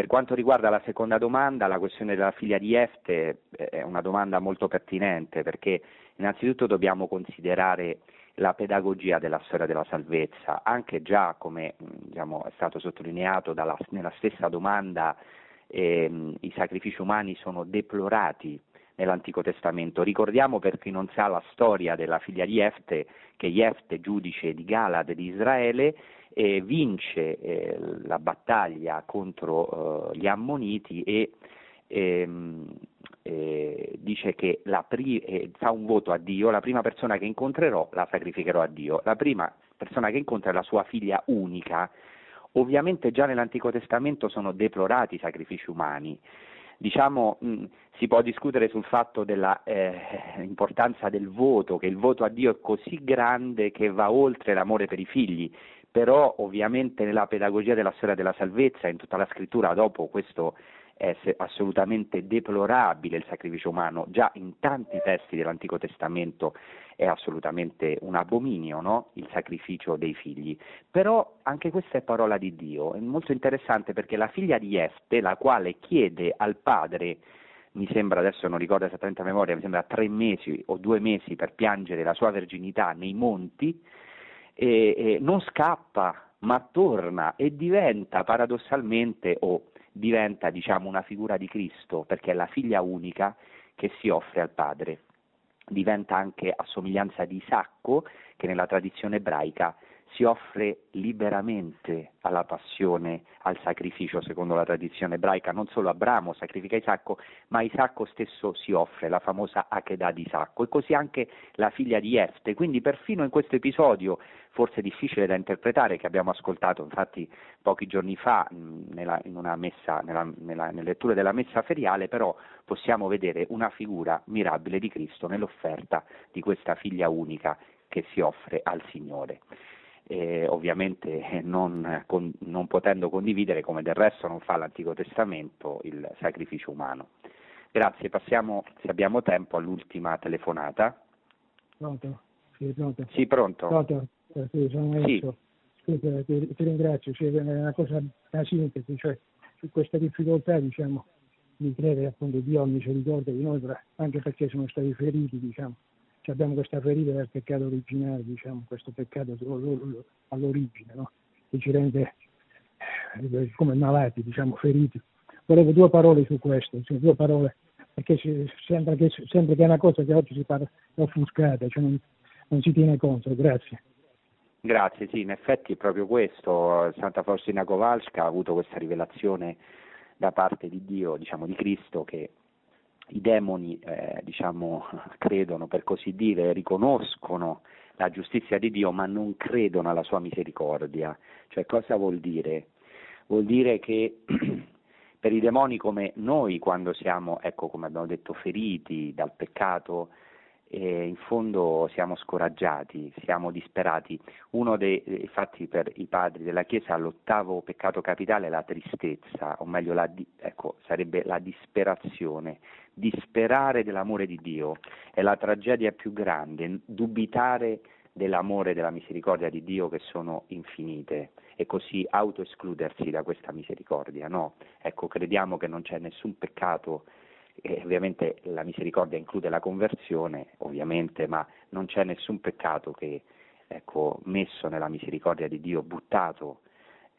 Per quanto riguarda la seconda domanda, la questione della figlia di Efte eh, è una domanda molto pertinente perché innanzitutto dobbiamo considerare la pedagogia della storia della salvezza, anche già come diciamo, è stato sottolineato dalla, nella stessa domanda ehm, i sacrifici umani sono deplorati nell'Antico Testamento. Ricordiamo per chi non sa la storia della figlia di Efte che Jefte, giudice di Galad di Israele, eh, vince eh, la battaglia contro eh, gli Ammoniti e ehm, eh, dice che pri- eh, fa un voto a Dio, la prima persona che incontrerò la sacrificherò a Dio, la prima persona che incontra è la sua figlia unica. Ovviamente già nell'Antico Testamento sono deplorati i sacrifici umani, diciamo, mh, si può discutere sul fatto dell'importanza eh, del voto, che il voto a Dio è così grande che va oltre l'amore per i figli, però ovviamente nella pedagogia della storia della salvezza, in tutta la scrittura dopo questo è assolutamente deplorabile il sacrificio umano, già in tanti testi dell'Antico Testamento è assolutamente un abominio no? il sacrificio dei figli, però anche questa è parola di Dio, è molto interessante perché la figlia di Efte, la quale chiede al padre, mi sembra adesso non ricordo esattamente a memoria, mi sembra tre mesi o due mesi per piangere la sua verginità nei monti, e, e non scappa, ma torna e diventa paradossalmente o diventa diciamo una figura di Cristo perché è la figlia unica che si offre al padre. Diventa anche a somiglianza di Isacco che nella tradizione ebraica si offre liberamente alla passione, al sacrificio, secondo la tradizione ebraica. Non solo Abramo sacrifica Isacco, ma Isacco stesso si offre, la famosa Akedah di Isacco, e così anche la figlia di Efte. Quindi perfino in questo episodio, forse difficile da interpretare, che abbiamo ascoltato infatti pochi giorni fa nella, messa, nella, nella, nella lettura della messa feriale, però possiamo vedere una figura mirabile di Cristo nell'offerta di questa figlia unica che si offre al Signore eh, ovviamente non, con, non, potendo condividere, come del resto non fa l'Antico Testamento, il sacrificio umano. Grazie, passiamo, se abbiamo tempo, all'ultima telefonata. Pronto? Sì, pronto. Sì, pronto. pronto? Eh, sì, sono sì. Scusa, ti, ti, ringrazio, sì, è una cosa, una sintesi, cioè su questa difficoltà, diciamo, di credere appunto Dio misericordia di noi, anche perché sono stati feriti, diciamo, abbiamo questa ferita del peccato originale, diciamo, questo peccato all'origine, no? che ci rende eh, come malati, diciamo, feriti. Volevo due parole su questo, cioè due parole, perché sembra che, sembra che è una cosa che oggi si parla offuscata, cioè non, non si tiene conto. Grazie. Grazie, sì, in effetti è proprio questo. Santa Faustina Kowalska ha avuto questa rivelazione da parte di Dio, diciamo di Cristo, che i demoni eh, diciamo, credono, per così dire, riconoscono la giustizia di Dio, ma non credono alla sua misericordia. Cioè cosa vuol dire? Vuol dire che per i demoni come noi, quando siamo, ecco, come abbiamo detto, feriti dal peccato, e in fondo siamo scoraggiati, siamo disperati. Uno dei, infatti per i padri della Chiesa l'ottavo peccato capitale è la tristezza, o meglio la, ecco, sarebbe la disperazione. Disperare dell'amore di Dio è la tragedia più grande, dubitare dell'amore e della misericordia di Dio che sono infinite e così autoescludersi da questa misericordia. No, ecco, crediamo che non c'è nessun peccato e ovviamente la misericordia include la conversione, ovviamente, ma non c'è nessun peccato che, ecco, messo nella misericordia di Dio, buttato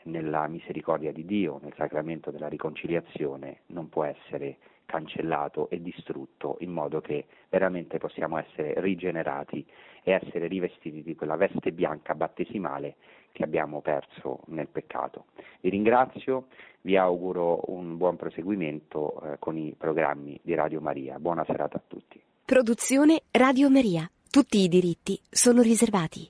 nella misericordia di Dio, nel sacramento della riconciliazione, non può essere cancellato e distrutto in modo che veramente possiamo essere rigenerati e essere rivestiti di quella veste bianca battesimale che abbiamo perso nel peccato. Vi ringrazio, vi auguro un buon proseguimento eh, con i programmi di Radio Maria. Buona serata a tutti. Produzione Radio Maria. Tutti i diritti sono riservati.